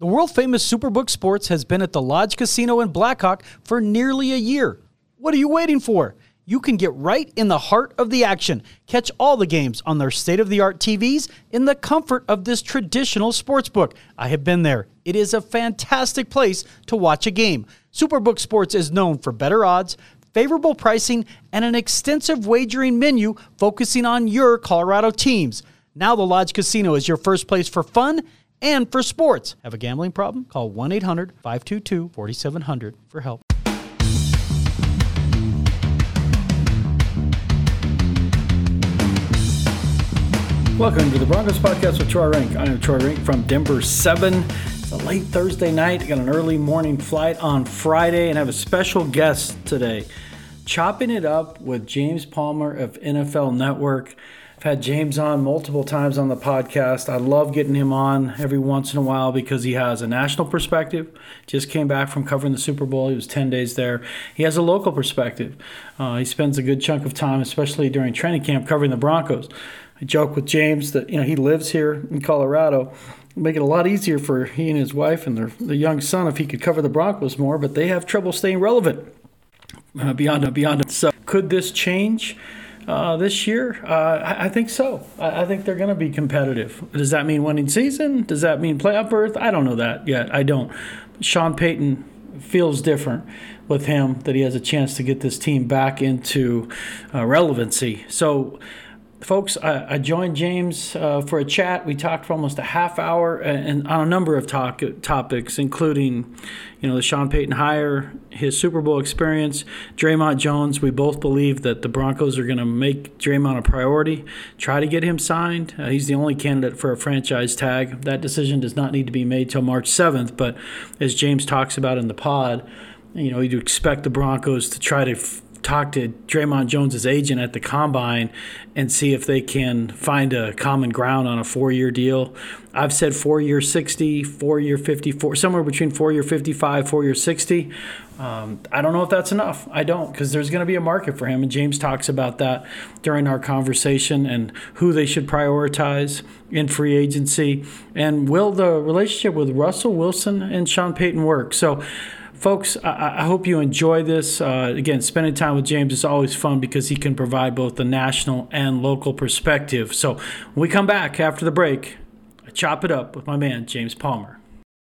The world famous Superbook Sports has been at the Lodge Casino in Black Hawk for nearly a year. What are you waiting for? You can get right in the heart of the action. Catch all the games on their state of the art TVs in the comfort of this traditional sportsbook. I have been there. It is a fantastic place to watch a game. Superbook Sports is known for better odds, favorable pricing, and an extensive wagering menu focusing on your Colorado teams. Now, the Lodge Casino is your first place for fun and for sports. Have a gambling problem? Call 1 800 522 4700 for help. Welcome to the Broncos Podcast with Troy Renck. I am Troy Renck from Denver 7. It's a late Thursday night. I got an early morning flight on Friday and have a special guest today. Chopping it up with James Palmer of NFL Network. Had James on multiple times on the podcast. I love getting him on every once in a while because he has a national perspective. Just came back from covering the Super Bowl. He was 10 days there. He has a local perspective. Uh, he spends a good chunk of time, especially during training camp, covering the Broncos. I joke with James that you know he lives here in Colorado. Make it a lot easier for he and his wife and their, their young son if he could cover the Broncos more, but they have trouble staying relevant uh, beyond beyond. So could this change? Uh, this year? Uh, I, I, think so. I, I think they're going to be competitive. Does that mean winning season? Does that mean playoff berth? I don't know that yet. I don't. Sean Payton feels different with him that he has a chance to get this team back into uh, relevancy. So folks, I, I, joined James uh, for a chat. We talked for almost a half hour and, on a number of talk, topics, including, you know, the Sean Payton hire, his Super Bowl experience, Dre'Mont Jones. We both believe that the Broncos are going to make Dre'Mont a priority, try to get him signed. Uh, he's the only candidate for a franchise tag. That decision does not need to be made till March 7th, but as James talks about in the pod, you know, you'd expect the Broncos to try to f- talk to Dre'Mont Jones's agent at the combine and see if they can find a common ground on a four-year deal. I've said four-year 60, four-year 54, somewhere between four-year 55, four-year 60. Um, I don't know if that's enough. I don't because there's going to be a market for him, and James talks about that during our conversation and who they should prioritize in free agency, and will the relationship with Russell Wilson and Sean Payton work? So folks, I, I, hope you enjoy this. Uh, again, spending time with James is always fun because he can provide both the national and local perspective. So when we come back after the break, I chop it up with my man, James Palmer.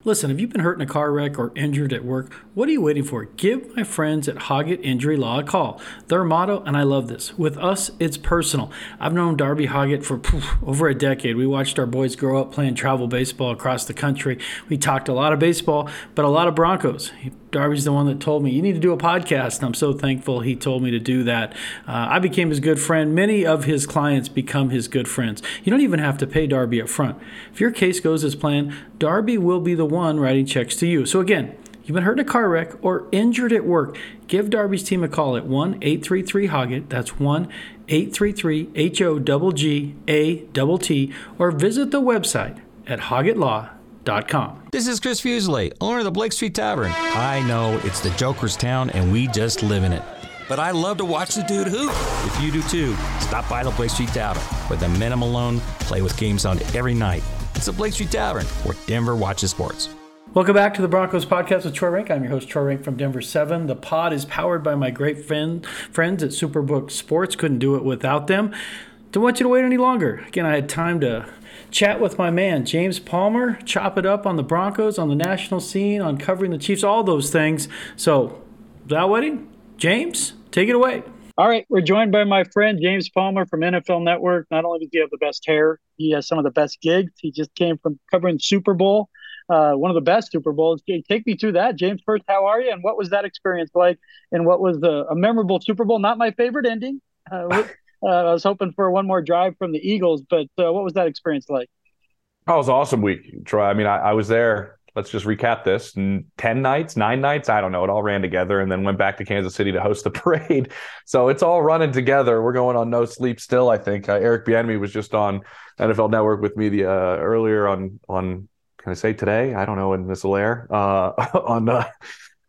Listen, have you been hurt in a car wreck or injured at work? What are you waiting for? Give my friends at Hoggatt Injury Law a call. Their motto, and I love this with us, it's personal. I've known Darby Hoggatt for poof, over a decade. We watched our boys grow up playing travel baseball across the country. We talked a lot of baseball, but a lot of Broncos. Darby's the one that told me, you need to do a podcast. And I'm so thankful he told me to do that. Uh, I became his good friend. Many of his clients become his good friends. You don't even have to pay Darby up front. If your case goes as planned, Darby will be the one writing checks to you. So again, you've been hurt in a car wreck or injured at work, give Darby's team a call at 1 833 Hoggatt. That's 1 833 H O G A T T, or visit the website at hoggattlaw.com this is Chris Fuselier, owner of the Blake Street Tavern. I know it's the Joker's town and we just live in it. But I love to watch the dude hoop. If you do too, stop by the Blake Street Tavern. With a minimum loan, play with games on every night. It's the Blake Street Tavern, where Denver watches sports. Welcome back to the Broncos podcast with Troy Renck. I'm your host, Troy Renck from Denver 7. The pod is powered by my great friend, friends at Superbook Sports. Couldn't do it without them. Don't want you to wait any longer. Again, I had time to chat with my man, James Palmer, chop it up on the Broncos, on the national scene, on covering the Chiefs, all those things. So, without waiting, James, take it away. All right, we're joined by my friend James Palmer from NFL Network. Not only does he have the best hair, he has some of the best gigs. He just came from covering Super Bowl, uh, one of the best Super Bowls. Take me through that, James. First, how are you, and what was that experience like? And what was the a memorable Super Bowl? Not my favorite ending. Uh, uh, I was hoping for one more drive from the Eagles, but uh, what was that experience like? Oh, it was an awesome week, Troy. I mean, I, I was there let's just recap this. 10 nights, nine nights, I don't know. It all ran together and then went back to Kansas City to host the parade. So it's all running together. We're going on no sleep still, I think. Uh, Eric Bieniemy was just on NFL Network with me the uh, earlier on, on, can I say today? I don't know when this air. Uh, on, uh,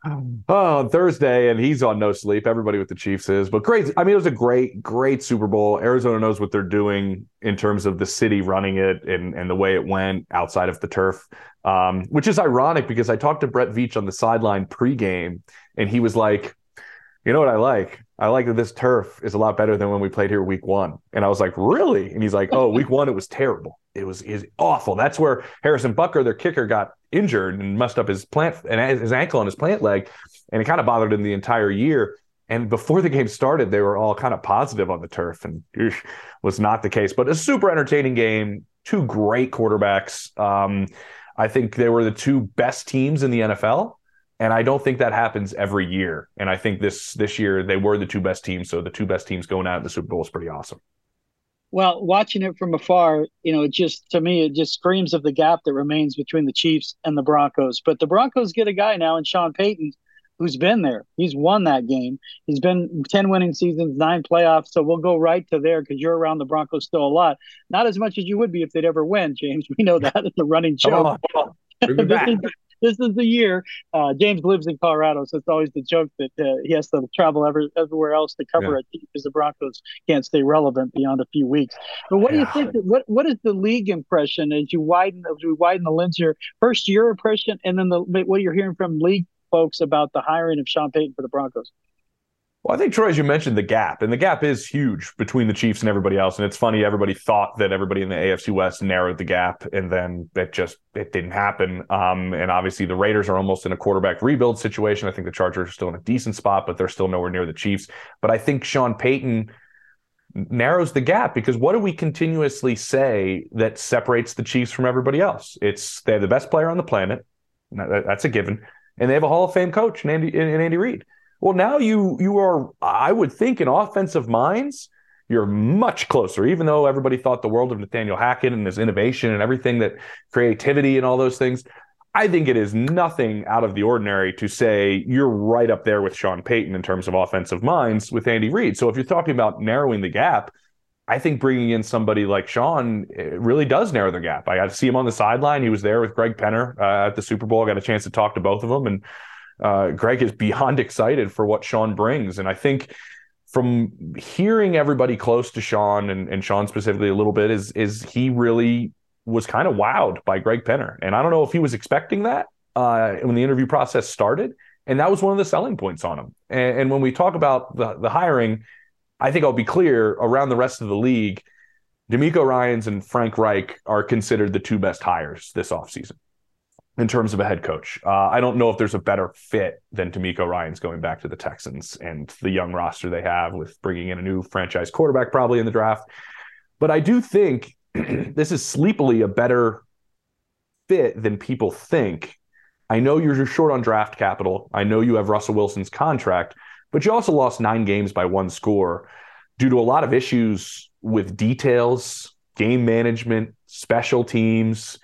oh, on Thursday, and he's on no sleep. Everybody with the Chiefs is, but great. I mean, it was a great, great Super Bowl. Arizona knows what they're doing in terms of the city running it and and the way it went outside of the turf, um, which is ironic because I talked to Brett Veach on the sideline pregame, and he was like, "You know what I like? I like that this turf is a lot better than when we played here week one." And I was like, "Really?" And he's like, "Oh, week one it was terrible. It was is awful. That's where Harrison Butker, their kicker, got injured and messed up his plant and his ankle and his plant leg, and it kind of bothered him the entire year. And before the game started, they were all kind of positive on the turf, and was not the case. But a super entertaining game. Two great quarterbacks. Um, I think they were the two best teams in the NFL, and I don't think that happens every year. And I think this this year they were the two best teams. So the two best teams going out in the Super Bowl is pretty awesome. Well, watching it from afar, you know, it just to me it just screams of the gap that remains between the Chiefs and the Broncos. But the Broncos get a guy now in Sean Payton who's been there. He's won that game. He's been 10 winning seasons, nine playoffs. So we'll go right to there because you're around the Broncos still a lot. Not as much as you would be if they'd ever win, James. We know that. It's a running joke. this is the year. Uh, James lives in Colorado, so it's always the joke that uh, he has to travel every, everywhere else to cover yeah. it because the Broncos can't stay relevant beyond a few weeks. But what yeah. do you think? That, what What is the league impression as you widen as we widen the lens here? First, your impression, and then the what you're hearing from league folks about the hiring of Sean Payton for the Broncos. Well, I think Troy, as you mentioned, the gap, and the gap is huge between the Chiefs and everybody else. And it's funny, everybody thought that everybody in the AFC West narrowed the gap, and then it just it didn't happen. Um, and obviously, the Raiders are almost in a quarterback rebuild situation. I think the Chargers are still in a decent spot, but they're still nowhere near the Chiefs. But I think Sean Payton narrows the gap because what do we continuously say that separates the Chiefs from everybody else? It's they have the best player on the planet. That's a given, and they have a Hall of Fame coach, and Andy, and Andy Reid. Well, now you you are, I would think, in offensive minds, you're much closer. Even though everybody thought the world of Nathaniel Hackett and his innovation and everything that creativity and all those things, I think it is nothing out of the ordinary to say you're right up there with Sean Payton in terms of offensive minds with Andy Reid. So if you're talking about narrowing the gap, I think bringing in somebody like Sean really does narrow the gap. I got to see him on the sideline. He was there with Greg Penner uh, at the Super Bowl. I got a chance to talk to both of them, and uh, Greg is beyond excited for what Sean brings. And I think from hearing everybody close to Sean and, and Sean specifically a little bit is is he really was kind of wowed by Greg Penner. And I don't know if he was expecting that uh, when the interview process started. And that was one of the selling points on him. And, and when we talk about the, the hiring, I think I'll be clear around the rest of the league, DeMeco Ryans and Frank Reich are considered the two best hires this offseason in terms of a head coach. Uh, I don't know if there's a better fit than DeMeco Ryans going back to the Texans and the young roster they have with bringing in a new franchise quarterback probably in the draft. But I do think this is sleepily a better fit than people think. I know you're short on draft capital. I know you have Russell Wilson's contract, but you also lost nine games by one score due to a lot of issues with details, game management, special teams,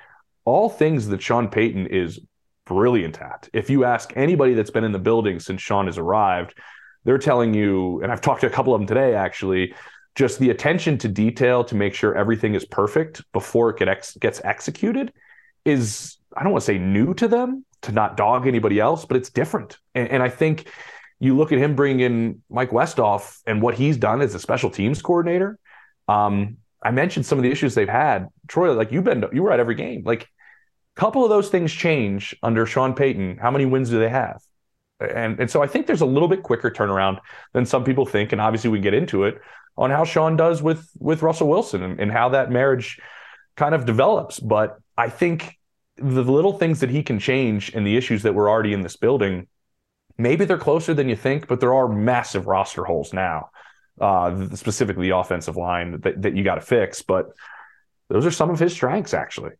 all things that Sean Payton is brilliant at. If you ask anybody that's been in the building since Sean has arrived, they're telling you, and I've talked to a couple of them today actually, just the attention to detail to make sure everything is perfect before it gets executed is, I don't want to say new to them to not dog anybody else, but it's different. And, and I think you look at him bringing in Mike Westhoff and what he's done as a special teams coordinator. Um, I mentioned some of the issues they've had. Troy, like you've been, you were at every game. Like couple of those things change under Sean Payton. How many wins do they have? And and so I think there's a little bit quicker turnaround than some people think. And obviously we get into it on how Sean does with with Russell Wilson and, and how that marriage kind of develops. But I think the little things that he can change and the issues that were already in this building, maybe they're closer than you think, but there are massive roster holes now, uh, specifically the offensive line that, that you got to fix. But those are some of his strengths, actually.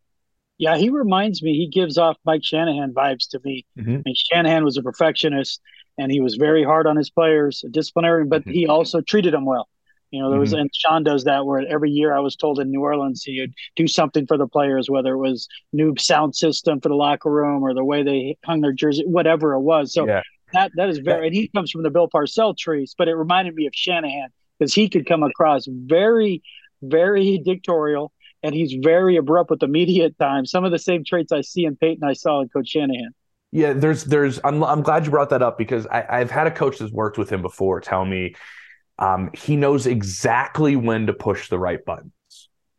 Yeah, he reminds me. He gives off Mike Shanahan vibes to me. Mm-hmm. I mean, Shanahan was a perfectionist, and he was very hard on his players, a disciplinarian, but mm-hmm. he also treated them well. You know, there was, mm-hmm. and Sean does that where every year I was told in New Orleans he would do something for the players, whether it was new sound system for the locker room or the way they hung their jersey, whatever it was. So yeah. that that is very, and he comes from the Bill Parcells trees, but it reminded me of Shanahan because he could come across very, very dictatorial and he's very abrupt with the media at times. Some of the same traits I see in Payton, I saw in Coach Shanahan. Yeah, there's, there's. I'm, I'm glad you brought that up because I, I've had a coach that's worked with him before tell me um, he knows exactly when to push the right buttons.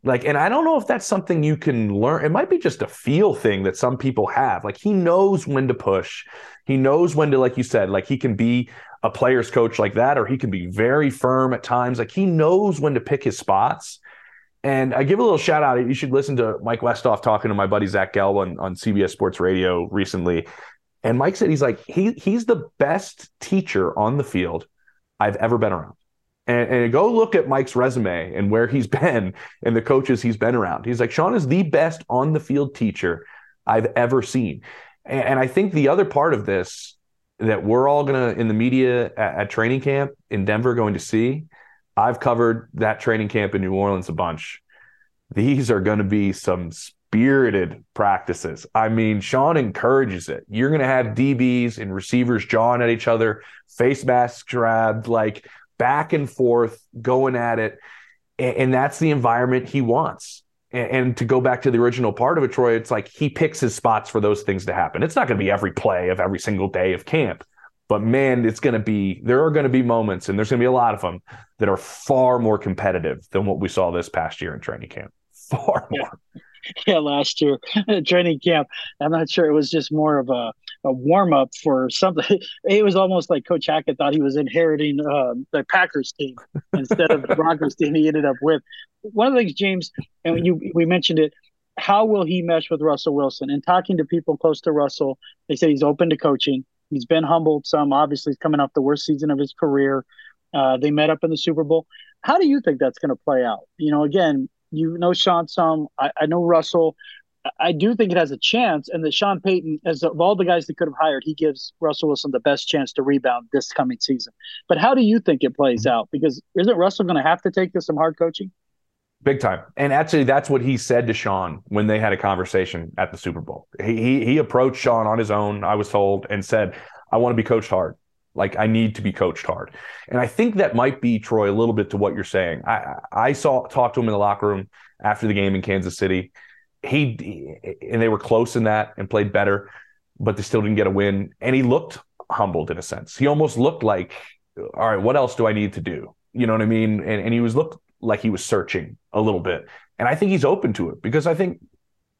Like, and I don't know if that's something you can learn. It might be just a feel thing that some people have. Like, he knows when to push. He knows when to, like you said, like he can be a player's coach like that, or he can be very firm at times. Like, he knows when to pick his spots. And I give a little shout out. You should listen to Mike Westhoff talking to my buddy Zach Gelb on, on CBS Sports Radio recently. And Mike said he's like, he he's the best teacher on the field I've ever been around and, and, go look at Mike's resume and where he's been and the coaches he's been around. He's like, Sean is the best on the field teacher I've ever seen. And, and I think the other part of this that we're all going to, in the media at, at training camp in Denver, going to see, I've covered that training camp in New Orleans a bunch. These are going to be some spirited practices. I mean, Sean encourages it. You're going to have DBs and receivers jawing at each other, face masks grabbed, like back and forth, going at it. And, and that's the environment he wants. And, and, to go back to the original part of it, Troy, it's like he picks his spots for those things to happen. It's not going to be every play of every single day of camp. But man, it's going to be, there are going to be moments, and there's going to be a lot of them that are far more competitive than what we saw this past year in training camp. Far more. Yeah. last year training camp. I'm not sure it was just more of a, a warm up for something. It was almost like Coach Hackett thought he was inheriting uh, the Packers team instead of the Broncos team he ended up with. One of the things, James, and you we mentioned it. How will he mesh with Russell Wilson? And talking to people close to Russell, they say he's open to coaching. He's been humbled some. Obviously, he's coming off the worst season of his career. Uh, they met up in the Super Bowl. How do you think that's going to play out? You know, again, you know Sean some. I, I know Russell. I do think it has a chance, and that Sean Payton, as of all the guys they could have hired, he gives Russell Wilson the best chance to rebound this coming season. But how do you think it plays out? Because isn't Russell going to have to take to some hard coaching? Big time. And actually, that's what he said to Sean when they had a conversation at the Super Bowl. He, he, he approached Sean on his own, I was told, and said, I want to be coached hard. Like I need to be coached hard. And I think that might be Troy a little bit to what you're saying. I I saw talked to him in the locker room after the game in Kansas City. He and they were close in that and played better, but they still didn't get a win. And he looked humbled in a sense. He almost looked like, all right, what else do I need to do? You know what I mean? And and he was looked like he was searching a little bit. And I think he's open to it because I think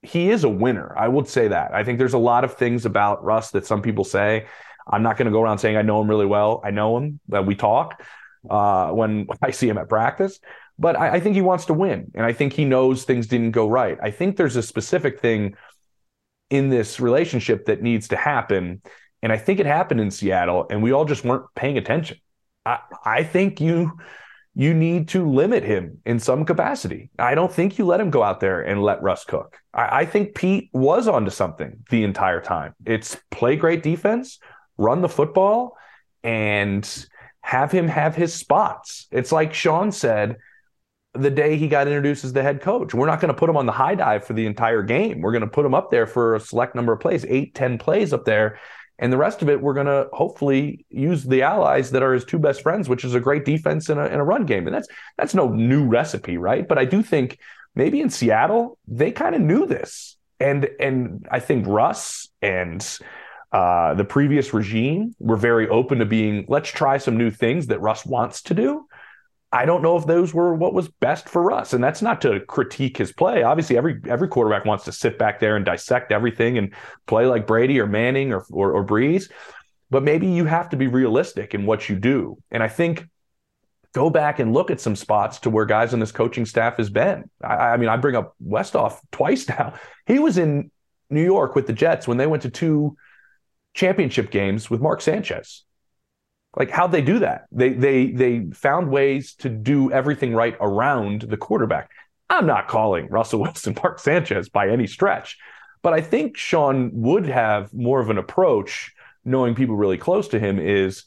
he is a winner. I would say that. I think there's a lot of things about Russ that some people say I'm not going to go around saying I know him really well. I know him, that we talk uh, when I see him at practice. But I, I think he wants to win. And I think he knows things didn't go right. I think there's a specific thing in this relationship that needs to happen. And I think it happened in Seattle, and we all just weren't paying attention. I, I think you you need to limit him in some capacity. I don't think you let him go out there and let Russ cook. I, I think Pete was onto something the entire time. It's play great defense, run the football and have him have his spots. It's like Sean said the day he got introduced as the head coach. We're not going to put him on the high dive for the entire game. We're going to put him up there for a select number of plays, eight, ten plays up there. And the rest of it, we're going to hopefully use the allies that are his two best friends, which is a great defense and a, and a run game. And that's that's no new recipe, right? But I do think maybe in Seattle they kind of knew this, and and I think Russ and uh, the previous regime were very open to being, let's try some new things that Russ wants to do. I don't know if those were what was best for us. and that's not to critique his play. Obviously, every every quarterback wants to sit back there and dissect everything and play like Brady or Manning or, or, or Brees, but maybe you have to be realistic in what you do. And I think go back and look at some spots to where guys on this coaching staff has been. I, I mean, I bring up Westhoff twice now. He was in New York with the Jets when they went to two championship games with Mark Sanchez. Like how'd they do that? They they they found ways to do everything right around the quarterback. I'm not calling Russell Wilson Mark Sanchez by any stretch, but I think Sean would have more of an approach, knowing people really close to him, is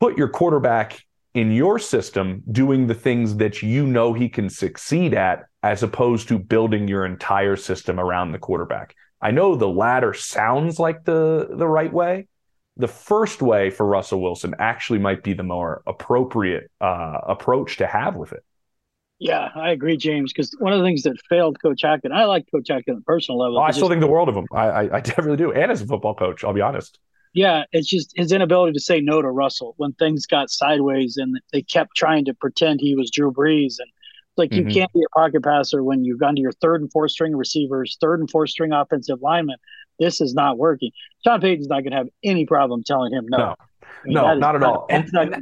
put your quarterback in your system doing the things that you know he can succeed at as opposed to building your entire system around the quarterback. I know the latter sounds like the the right way. The first way for Russell Wilson actually might be the more appropriate uh, approach to have with it. Yeah, I agree, James. Because one of the things that failed Coach Hackett, I like Coach Hackett on a personal level. Oh, I still just, think the world of him. I, I, I really do. And as a football coach, I'll be honest. Yeah, it's just his inability to say no to Russell when things got sideways and they kept trying to pretend he was Drew Brees. And like mm-hmm. you can't be a pocket passer when you've gone to your third and fourth string receivers, third and fourth string offensive linemen. This is not working. Sean Payton's not going to have any problem telling him no. No, I mean, no not at all. And, and,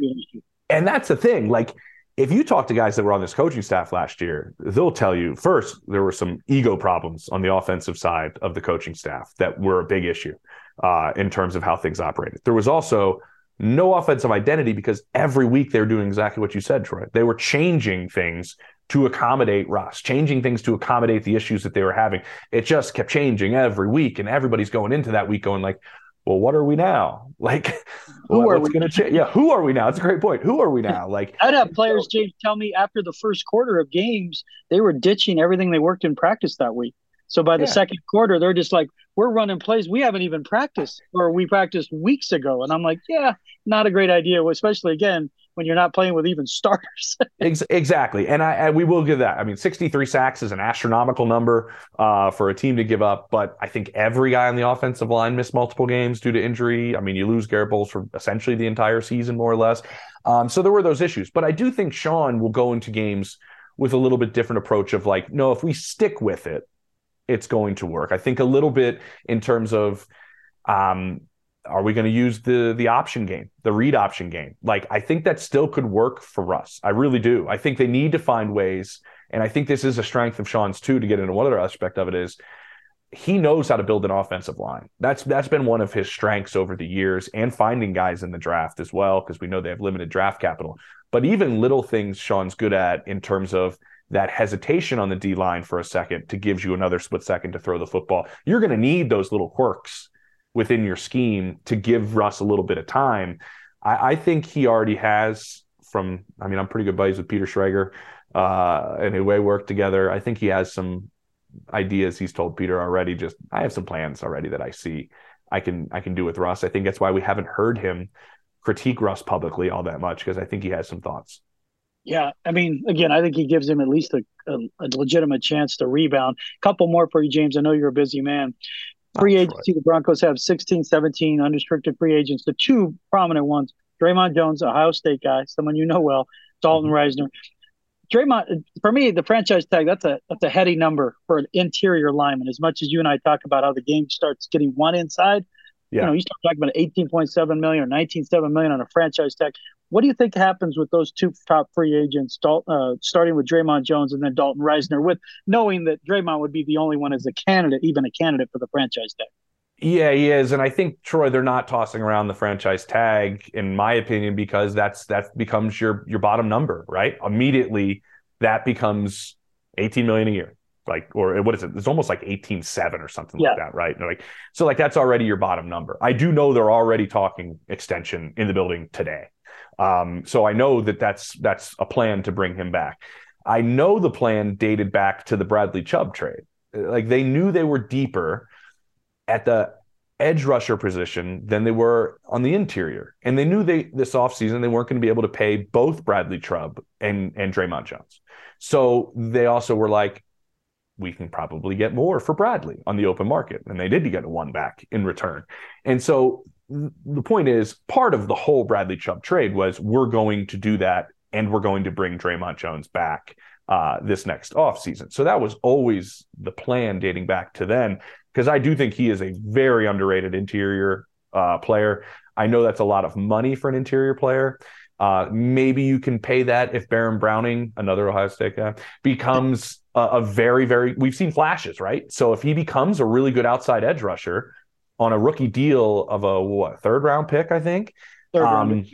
and that's the thing. Like if you talk to guys that were on this coaching staff last year, they'll tell you first there were some ego problems on the offensive side of the coaching staff that were a big issue uh, in terms of how things operated. There was also no offensive identity because every week they were doing exactly what you said, Troy. They were changing things to accommodate Russ, changing things to accommodate the issues that they were having. It just kept changing every week, and everybody's going into that week going like, well, what are we now? Like, who are we going to change? Yeah, who are we now? It's a great point. Who are we now? Like, I'd have players, James, tell me after the first quarter of games, they were ditching everything they worked in practice that week. So by the yeah. second quarter, they're just like, we're running plays we haven't even practiced or we practiced weeks ago. And I'm like, yeah, not a great idea, especially again when you're not playing with even starters. exactly, and I and we will give that. I mean, 63 sacks is an astronomical number uh, for a team to give up, but I think every guy on the offensive line missed multiple games due to injury. I mean, you lose Garett Bolles for essentially the entire season, more or less. Um, so there were those issues, but I do think Sean will go into games with a little bit different approach of like, no, if we stick with it, it's going to work. I think a little bit in terms of um, are we going to use the the option game, the read option game? Like I think that still could work for us. I really do. I think they need to find ways, and I think this is a strength of Sean's too. To get into one other aspect of it is he knows how to build an offensive line. That's that's been one of his strengths over the years, and finding guys in the draft as well, because we know they have limited draft capital. But even little things Sean's good at in terms of that hesitation on the D line for a second to gives you another split second to throw the football. You're going to need those little quirks within your scheme to give Russ a little bit of time. I, I think he already has from, I mean, I'm pretty good buddies with Peter Schrager uh, and we work together. I think he has some ideas he's told Peter already. Just, I have some plans already that I see I can, I can do with Russ. I think that's why we haven't heard him critique Russ publicly all that much because I think he has some thoughts. Yeah, I mean, again, I think he gives him at least a, a, a legitimate chance to rebound. A couple more for you, James. I know you're a busy man. Free That's agency, right. the Broncos have 16, 17 unrestricted free agents. The two prominent ones, Dre'Mont Jones, Ohio State guy, someone you know well, Dalton mm-hmm. Risner. Dre'Mont, for me, the franchise tag, that's a that's a heady number for an interior lineman. As much as you and I talk about how the game starts getting one inside, yeah. you know, you start talking about 18.7 million or 19.7 million on a franchise tag. What do you think happens with those two top free agents, uh, starting with Dre'Mont Jones and then Dalton Risner, with knowing that Dre'Mont would be the only one as a candidate, even a candidate for the franchise tag? Yeah, he is, and I think Troy, they're not tossing around the franchise tag, in my opinion, because that's that becomes your your bottom number, right? Immediately, that becomes eighteen million a year like or what is it it's almost like 18.7 or something yeah. like that right like so like that's already your bottom number i do know they're already talking extension in the building today um, so I know that that's that's a plan to bring him back. I know the plan dated back to the Bradley Chubb trade. Like they knew they were deeper at the edge rusher position than they were on the interior. And they knew they this offseason they weren't going to be able to pay both Bradley Chubb and and Dre'Mont Jones. So they also were like, we can probably get more for Bradley on the open market. And they did get a one back in return. And so the point is, part of the whole Bradley Chubb trade was we're going to do that and we're going to bring Dre'Mont Jones back uh, this next offseason. So that was always the plan dating back to then, because I do think he is a very underrated interior uh, player. I know that's a lot of money for an interior player. Uh, maybe you can pay that if Baron Browning, another Ohio State guy, becomes a, a very, very, we've seen flashes, right? So if he becomes a really good outside edge rusher, on a rookie deal of a what third round pick, I think. Third round. Um,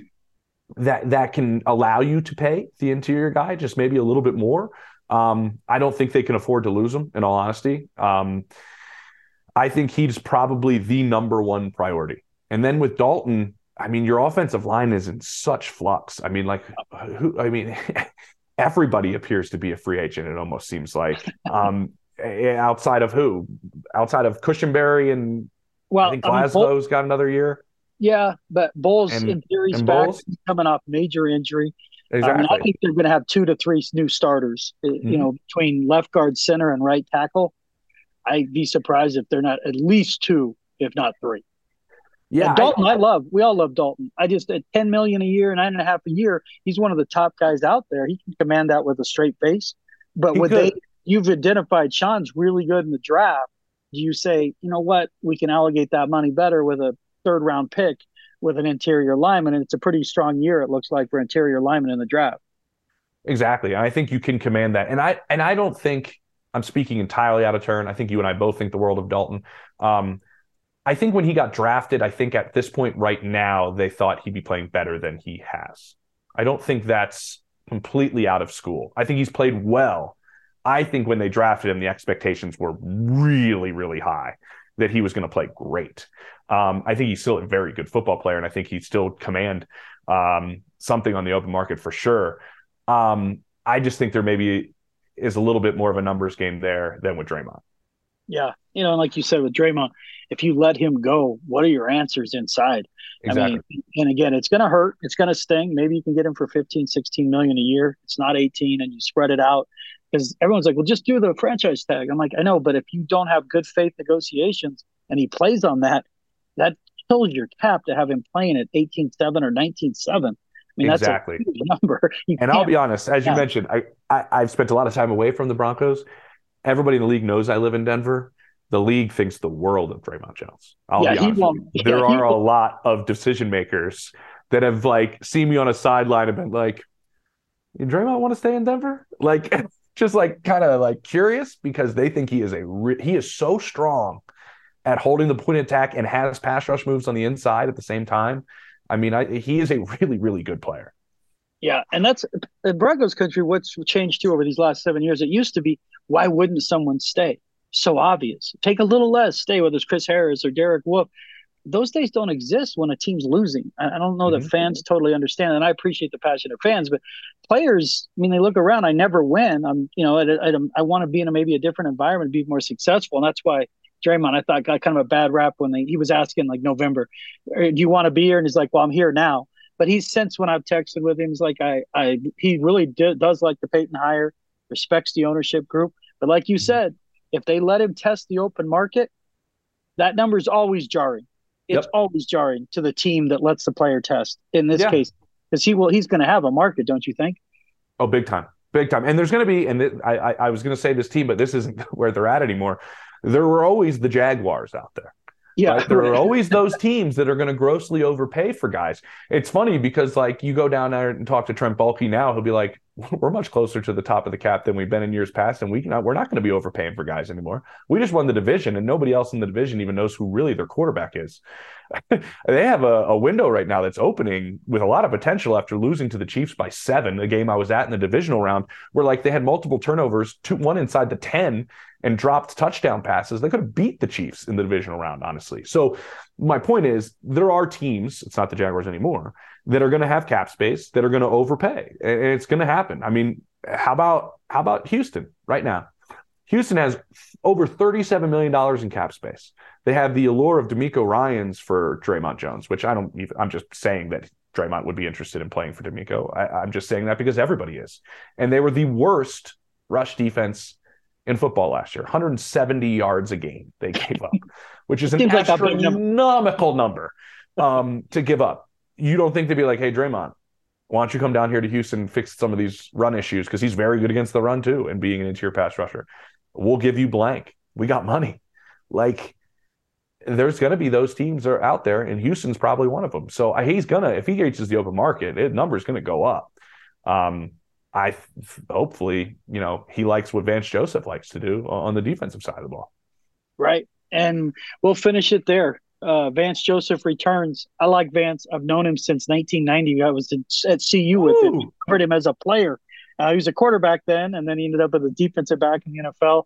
that that can allow you to pay the interior guy just maybe a little bit more. Um, I don't think they can afford to lose him. In all honesty, um, I think he's probably the number one priority. And then with Dalton, I mean, your offensive line is in such flux. I mean, like, who? I mean, everybody appears to be a free agent. It almost seems like, um, outside of who? Outside of Cushenberry and well, I think Glasgow's mean, got another year. Yeah, but Bolles and, in theory is back coming off major injury. Exactly. Um, I think they're going to have two to three new starters. Mm-hmm. You know, between left guard, center, and right tackle. I'd be surprised if they're not at least two, if not three. Yeah, and Dalton, I, I, love. We all love Dalton. I just at ten million a year, nine and a half a year. He's one of the top guys out there. He can command that with a straight face. But what they, you've identified Sean's really good in the draft. Do you say, you know what, we can allocate that money better with a third round pick with an interior lineman, and it's a pretty strong year. It looks like for interior lineman in the draft. Exactly, I think you can command that, and I and I don't think I'm speaking entirely out of turn. I think you and I both think the world of Dalton. Um, I think when he got drafted, I think at this point right now, they thought he'd be playing better than he has. I don't think that's completely out of school. I think he's played well. I think when they drafted him, the expectations were really, really high that he was going to play great. Um, I think he's still a very good football player, and I think he still command um, something on the open market for sure. Um, I just think there maybe is a little bit more of a numbers game there than with Dre'Mont. Yeah, you know, like you said with Dre'Mont, if you let him go, what are your answers inside? Exactly. I mean, and again, it's going to hurt. It's going to sting. Maybe you can get him for 15, 16 million a year. It's not 18 and you spread it out because everyone's like, well, just do the franchise tag. I'm like, I know, but if you don't have good faith negotiations and he plays on that, that kills your cap to have him playing at 18-7 or 19-7. I mean, exactly. that's a number. You and I'll be honest, as you mentioned, I, I I've spent a lot of time away from the Broncos. Everybody in the league knows I live in Denver the league thinks the world of Dre'Mont Jones. I'll yeah, be honest. Yeah, there are a lot of decision makers that have like seen me on a sideline and been like, Dre'Mont want to stay in Denver? Like, just like kind of like curious because they think he is a re- he is so strong at holding the point attack and has pass rush moves on the inside at the same time. I mean, I, he is a really really good player. Yeah, and that's uh, in Broncos country. What's changed too over these last seven years? It used to be, why wouldn't someone stay? so obvious. Take a little less, stay whether it's Chris Harris or Derek Wolfe. Those days don't exist when a team's losing. I don't know mm-hmm. that fans totally understand, and I appreciate the passion of fans, but players, I mean, they look around. I never win. I'm, you know, I, I, I want to be in a maybe a different environment, be more successful, and that's why Dre'Mont, I thought, got kind of a bad rap when they, he was asking like November, do you want to be here? And he's like, well, I'm here now. But he's since when I've texted with him, he's like, I, I, he really does like the Payton hire, respects the ownership group. But like you mm-hmm. said, if they let him test the open market, that number is always jarring. It's yep. always jarring to the team that lets the player test. In this yeah. case, because he will, he's going to have a market, don't you think? Oh, big time, big time. And there's going to be, and I, I, I was going to say this team, but this isn't where they're at anymore. There were always the Jaguars out there. Yeah. Right? There are always those teams that are going to grossly overpay for guys. It's funny because like you go down there and talk to Trent Baalke now, he'll be like, we're much closer to the top of the cap than we've been in years past, and we can, we're not going to be overpaying for guys anymore. We just won the division, and nobody else in the division even knows who really their quarterback is. they have a, a, window right now that's opening with a lot of potential after losing to the Chiefs by seven, a game I was at in the divisional round, where like they had multiple turnovers, two one inside the ten, and dropped touchdown passes. They could have beat the Chiefs in the divisional round, honestly. So my point is, there are teams. It's not the Jaguars anymore that are going to have cap space that are going to overpay, and it's going to happen. I mean, how about how about Houston right now? Houston has over $37 million in cap space. They have the allure of DeMeco Ryans for Dre'Mont Jones, which I don't even, I'm just saying that Dre'Mont would be interested in playing for DeMeco. I, am just saying that because everybody is. And they were the worst rush defense in football last year 170 yards a game they gave up, which is an astronomical number um, to give up you don't think they'd be like, hey, Dre'Mont, why don't you come down here to Houston and fix some of these run issues? Because he's very good against the run too, and being an interior pass rusher. We'll give you blank. We got money. Like there's going to be those teams that are out there, and Houston's probably one of them. So he's gonna, if he reaches the open market, his number is going to go up. Um, I hopefully, you know, he likes what Vance Joseph likes to do on the defensive side of the ball. Right, and we'll finish it there uh, Vance Joseph returns. I like Vance. I've known him since 1990. I was at CU with Ooh. him. Heard him as a player. Uh, he was a quarterback then, and then he ended up as a defensive back in the NFL.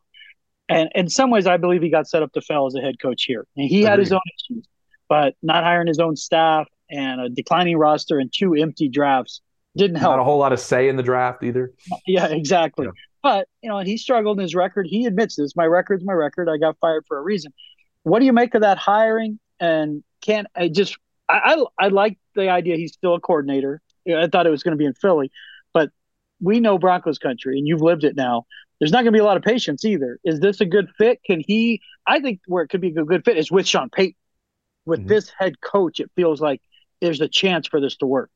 And in some ways, I believe he got set up to fail as a head coach here. And he Agreed. had his own issues, but not hiring his own staff and a declining roster and two empty drafts didn't help. Not a whole lot of say in the draft either. Yeah, exactly. Yeah. But you know, and he struggled in his record. He admits this. My record's my record. I got fired for a reason. What do you make of that hiring? And can't I just I I, I like the idea he's still a coordinator. I thought it was going to be in Philly, but we know Broncos country, and you've lived it now. There's not going to be a lot of patience either. Is this a good fit? Can he? I think where it could be a good fit is with Sean Payton. With mm-hmm. this head coach, it feels like there's a chance for this to work.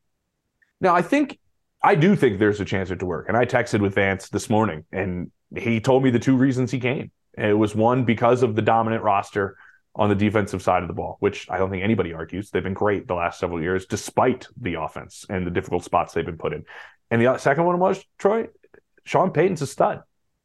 Now, I think I do think there's a chance it to work. And I texted with Vance this morning, and he told me the two reasons he came. It was one because of the dominant roster on the defensive side of the ball, which I don't think anybody argues. They've been great the last several years, despite the offense and the difficult spots they've been put in. And the uh, second one was Troy, Sean Payton's a stud.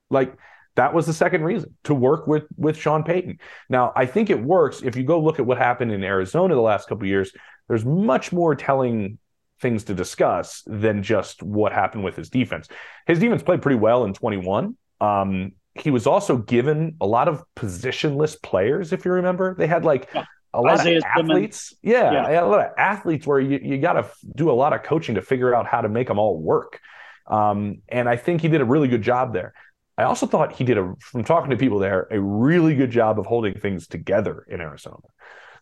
Like that was the second reason to work with with Sean Payton. Now, I think it works if you go look at what happened in Arizona the last couple years. There's much more telling things to discuss than just what happened with his defense. His defense played pretty well in 21. Um, he was also given a lot of positionless players, if you remember. They had like yeah. a lot Isaiah of athletes. Yeah, yeah, a lot of athletes where you, you got to do a lot of coaching to figure out how to make them all work. Um, and I think he did a really good job there. I also thought he did a, from talking to people there, a really good job of holding things together in Arizona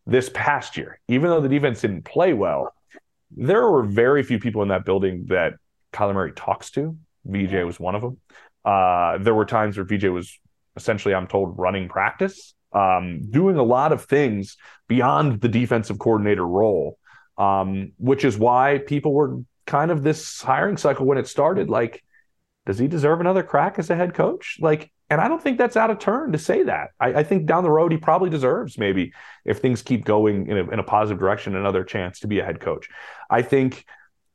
this past year. Even though the defense didn't play well, there were very few people in that building that Kyler Murray talks to. VJ was one of them. Uh, there were times where VJ was essentially, I'm told, running practice, um, doing a lot of things beyond the defensive coordinator role, um, which is why people were kind of this hiring cycle when it started. Like, does he deserve another crack as a head coach? Like, and I don't think that's out of turn to say that. I, I, think down the road he probably deserves maybe if things keep going in a, in a positive direction another chance to be a head coach. I think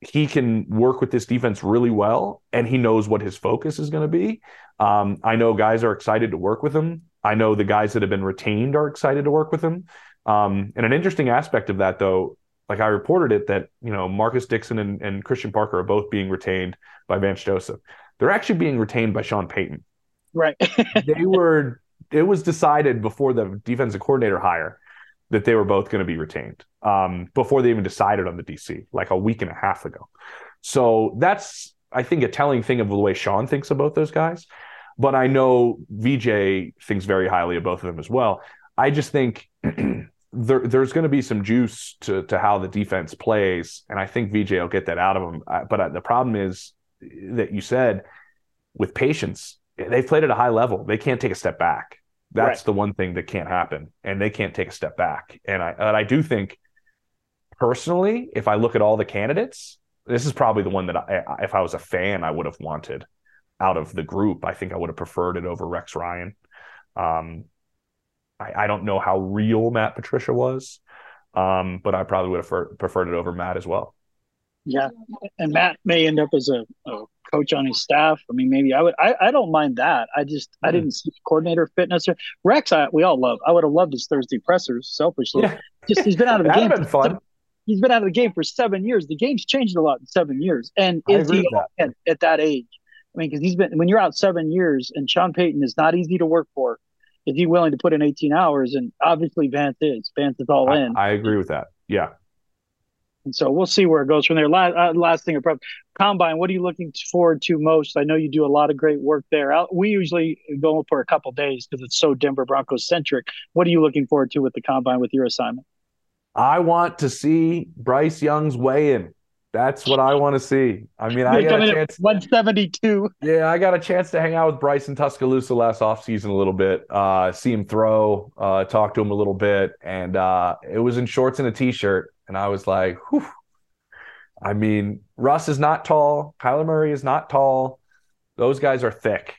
he can work with this defense really well, and he knows what his focus is going to be. Um, I know guys are excited to work with him. I know the guys that have been retained are excited to work with him. Um, and an interesting aspect of that, though, like I reported it, that you know Marcus Dixon and, and Christian Parker are both being retained by Vance Joseph. They're actually being retained by Sean Payton. Right. they were. It was decided before the defensive coordinator hire that they were both going to be retained um, before they even decided on the DC, like a week and a half ago. So that's, I think, a telling thing of the way Sean thinks about those guys. But I know VJ thinks very highly of both of them as well. I just think there, there's going to be some juice to, to how the defense plays. And I think VJ will get that out of them. But the problem is that you said with patience, they've played at a high level. They can't take a step back. That's right. the one thing that can't happen, and they can't take a step back. And I and I do think personally, if I look at all the candidates, this is probably the one that I, if I was a fan, I would have wanted out of the group. I think I would have preferred it over Rex Ryan. Um, I, I don't know how real Matt Patricia was, um, but I probably would have preferred it over Matt as well. Yeah, and Matt may end up as a, a coach on his staff. I mean, maybe I would. I, I don't mind that. I just mm. I hmm. didn't see coordinator fitness. Rex, I, we all love. I would have loved his Thursday pressers. Selfishly, yeah. just he's been out of the game. Been fun. He's been out of the game for seven years. The game's changed a lot in seven years. And is he at, at that age? I mean, because he's been when you're out seven years, and Sean Payton is not easy to work for. Is he willing to put in 18 hours? And obviously, Vance is. Vance is all I, in. I agree with that. Yeah. And so we'll see where it goes from there. Last, uh, last thing, combine. What are you looking forward to most? I know you do a lot of great work there. we usually go for a couple days because it's so Denver Broncos centric. What are you looking forward to with the combine with your assignment? I want to see Bryce Young's weigh in. That's what I want to see. I mean, I got a chance. 172. Yeah, I got a chance to hang out with Bryce in Tuscaloosa last offseason a little bit, uh, see him throw, uh, talk to him a little bit. And uh, it was in shorts and a t shirt. And I was like, whew. I mean, Russ is not tall. Kyler Murray is not tall. Those guys are thick.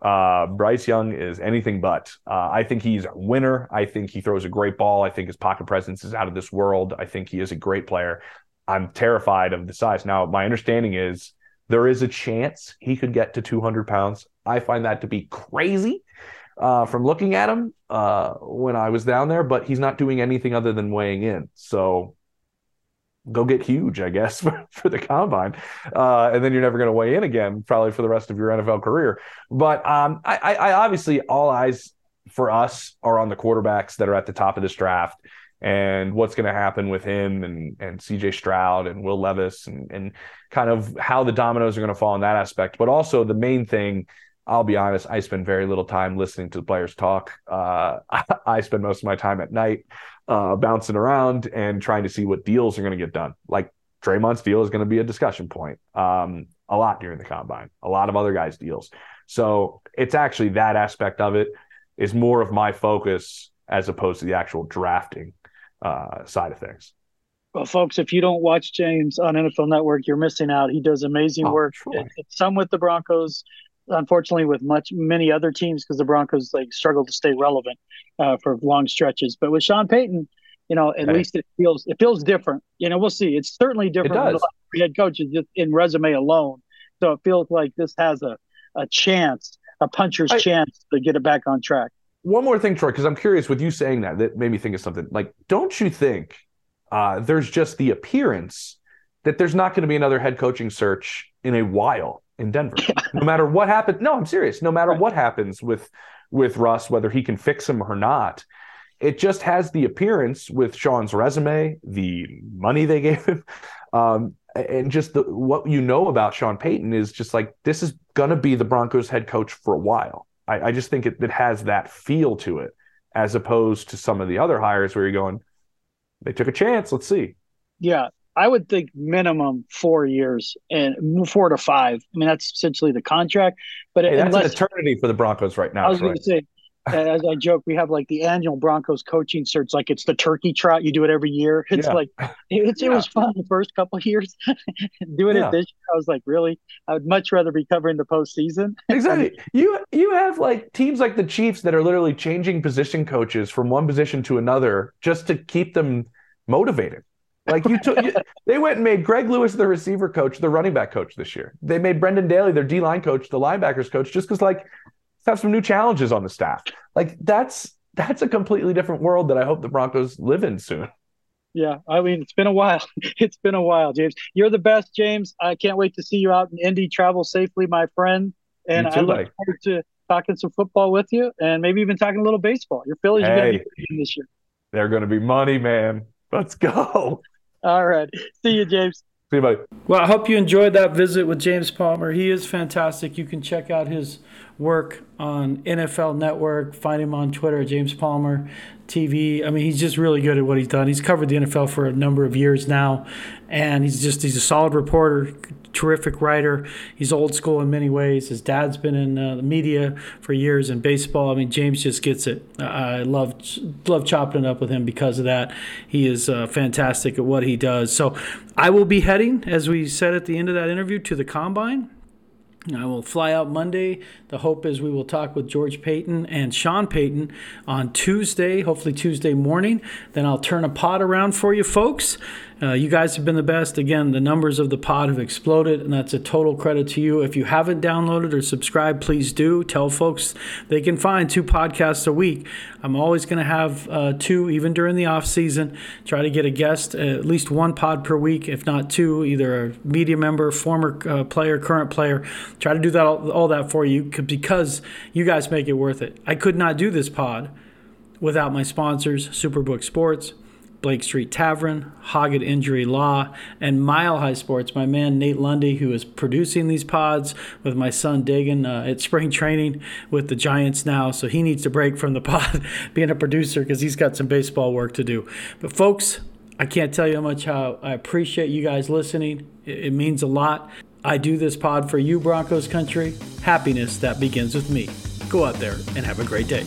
Uh, Bryce Young is anything but. Uh, I think he's a winner. I think he throws a great ball. I think his pocket presence is out of this world. I think he is a great player. I'm terrified of the size. Now, my understanding is there is a chance he could get to 200 pounds. I find that to be crazy uh, from looking at him uh, when I was down there, but he's not doing anything other than weighing in. So go get huge, I guess, for, for the combine. Uh, and then you're never going to weigh in again, probably for the rest of your NFL career. But um, I, I, obviously, all eyes for us are on the quarterbacks that are at the top of this draft. and what's going to happen with him and and CJ Stroud and Will Levis and and kind of how the dominoes are going to fall in that aspect. But also the main thing, I'll be honest, I spend very little time listening to the players talk. Uh, I, I, spend most of my time at night uh, bouncing around and trying to see what deals are going to get done. Like Dre'Mont's deal is going to be a discussion point um, a lot during the combine. A lot of other guys' deals. So it's actually that aspect of it is more of my focus as opposed to the actual drafting uh, side of things. Well, folks, if you don't watch James on NFL Network, you're missing out. He does amazing oh, work. It, some with the Broncos, unfortunately, with much many other teams because the Broncos like struggle to stay relevant uh, for long stretches. But with Sean Payton, you know, at hey. least it feels it feels different. You know, we'll see. It's certainly different it head coaches just in resume alone. So it feels like this has a a chance, a puncher's I, chance to get it back on track one more thing, Troy, because I'm curious with you saying that, that made me think of something. Like, don't you think uh, there's just the appearance that there's not going to be another head coaching search in a while in Denver? no matter what happens. No, I'm serious. No matter what happens with with Russ, whether he can fix him or not, it just has the appearance with Sean's resume, the money they gave him, um, and just the, what you know about Sean Payton is just like this is going to be the Broncos head coach for a while. I, I just think it, it has that feel to it as opposed to some of the other hires where you're going, they took a chance. Let's see. Yeah, I would think minimum four years and four to five. I mean, that's essentially the contract. But hey, that's an eternity for the Broncos right now. I was going to say as I joke, we have like the annual Broncos coaching search, like it's the turkey trot. You do it every year. It's yeah. like it's, it yeah. was fun the first couple years. Doing yeah. it this year, I was like, really? I would much rather be covering the postseason. exactly. You you have like teams like the Chiefs that are literally changing position coaches from one position to another just to keep them motivated. Like you took, they went and made Greg Lewis the receiver coach, the running back coach this year. They made Brendan Daly their D line coach, the linebackers coach, just because like have some new challenges on the staff. Like that's that's a completely different world that I hope the Broncos live in soon. Yeah, I mean it's been a while. It's been a while, James. You're the best, James. I can't wait to see you out in Indy. Travel safely, my friend. And too, I look forward to talking some football with you, and maybe even talking a little baseball. Your Phillies hey, are going to be this year. They're going to be money, man. Let's go. All right. See you, James. See you, buddy. Well, I hope you enjoyed that visit with James Palmer. He is fantastic. You can check out his work on NFL Network. Find him on Twitter, James Palmer TV. I mean, he's just really good at what he's done. He's covered the NFL for a number of years now, and he's just he's a solid reporter, terrific writer. He's old school in many ways. His dad's been in uh, the media for years in baseball. I mean, James just gets it. I love love chopping it up with him because of that. He is uh, fantastic at what he does. So, I will be heading, as we said at the end of that interview, to the combine. I will fly out Monday. The hope is we will talk with George Paton and Sean Payton on Tuesday, hopefully Tuesday morning. Then I'll turn a pot around for you folks uh, you guys have been the best. Again, the numbers of the pod have exploded, and that's a total credit to you. If you haven't downloaded or subscribed, please do. Tell folks they can find two podcasts a week. I'm always going to have uh, two, even during the off season. Try to get a guest, uh, at least one pod per week, if not two, either a media member, former uh, player, current player. Try to do that all, all that for you because you guys make it worth it. I could not do this pod without my sponsors, Superbook Sports. Blake Street Tavern, Hoggatt Injury Law, and Mile High Sports. My man Nate Lundy, who is producing these pods with my son Dagan uh, at spring training with the Giants now, so he needs to break from the pod being a producer because he's got some baseball work to do. But folks, I can't tell you how much how I appreciate you guys listening. It, it means a lot. I do this pod for you, Broncos country. Happiness that begins with me. Go out there and have a great day.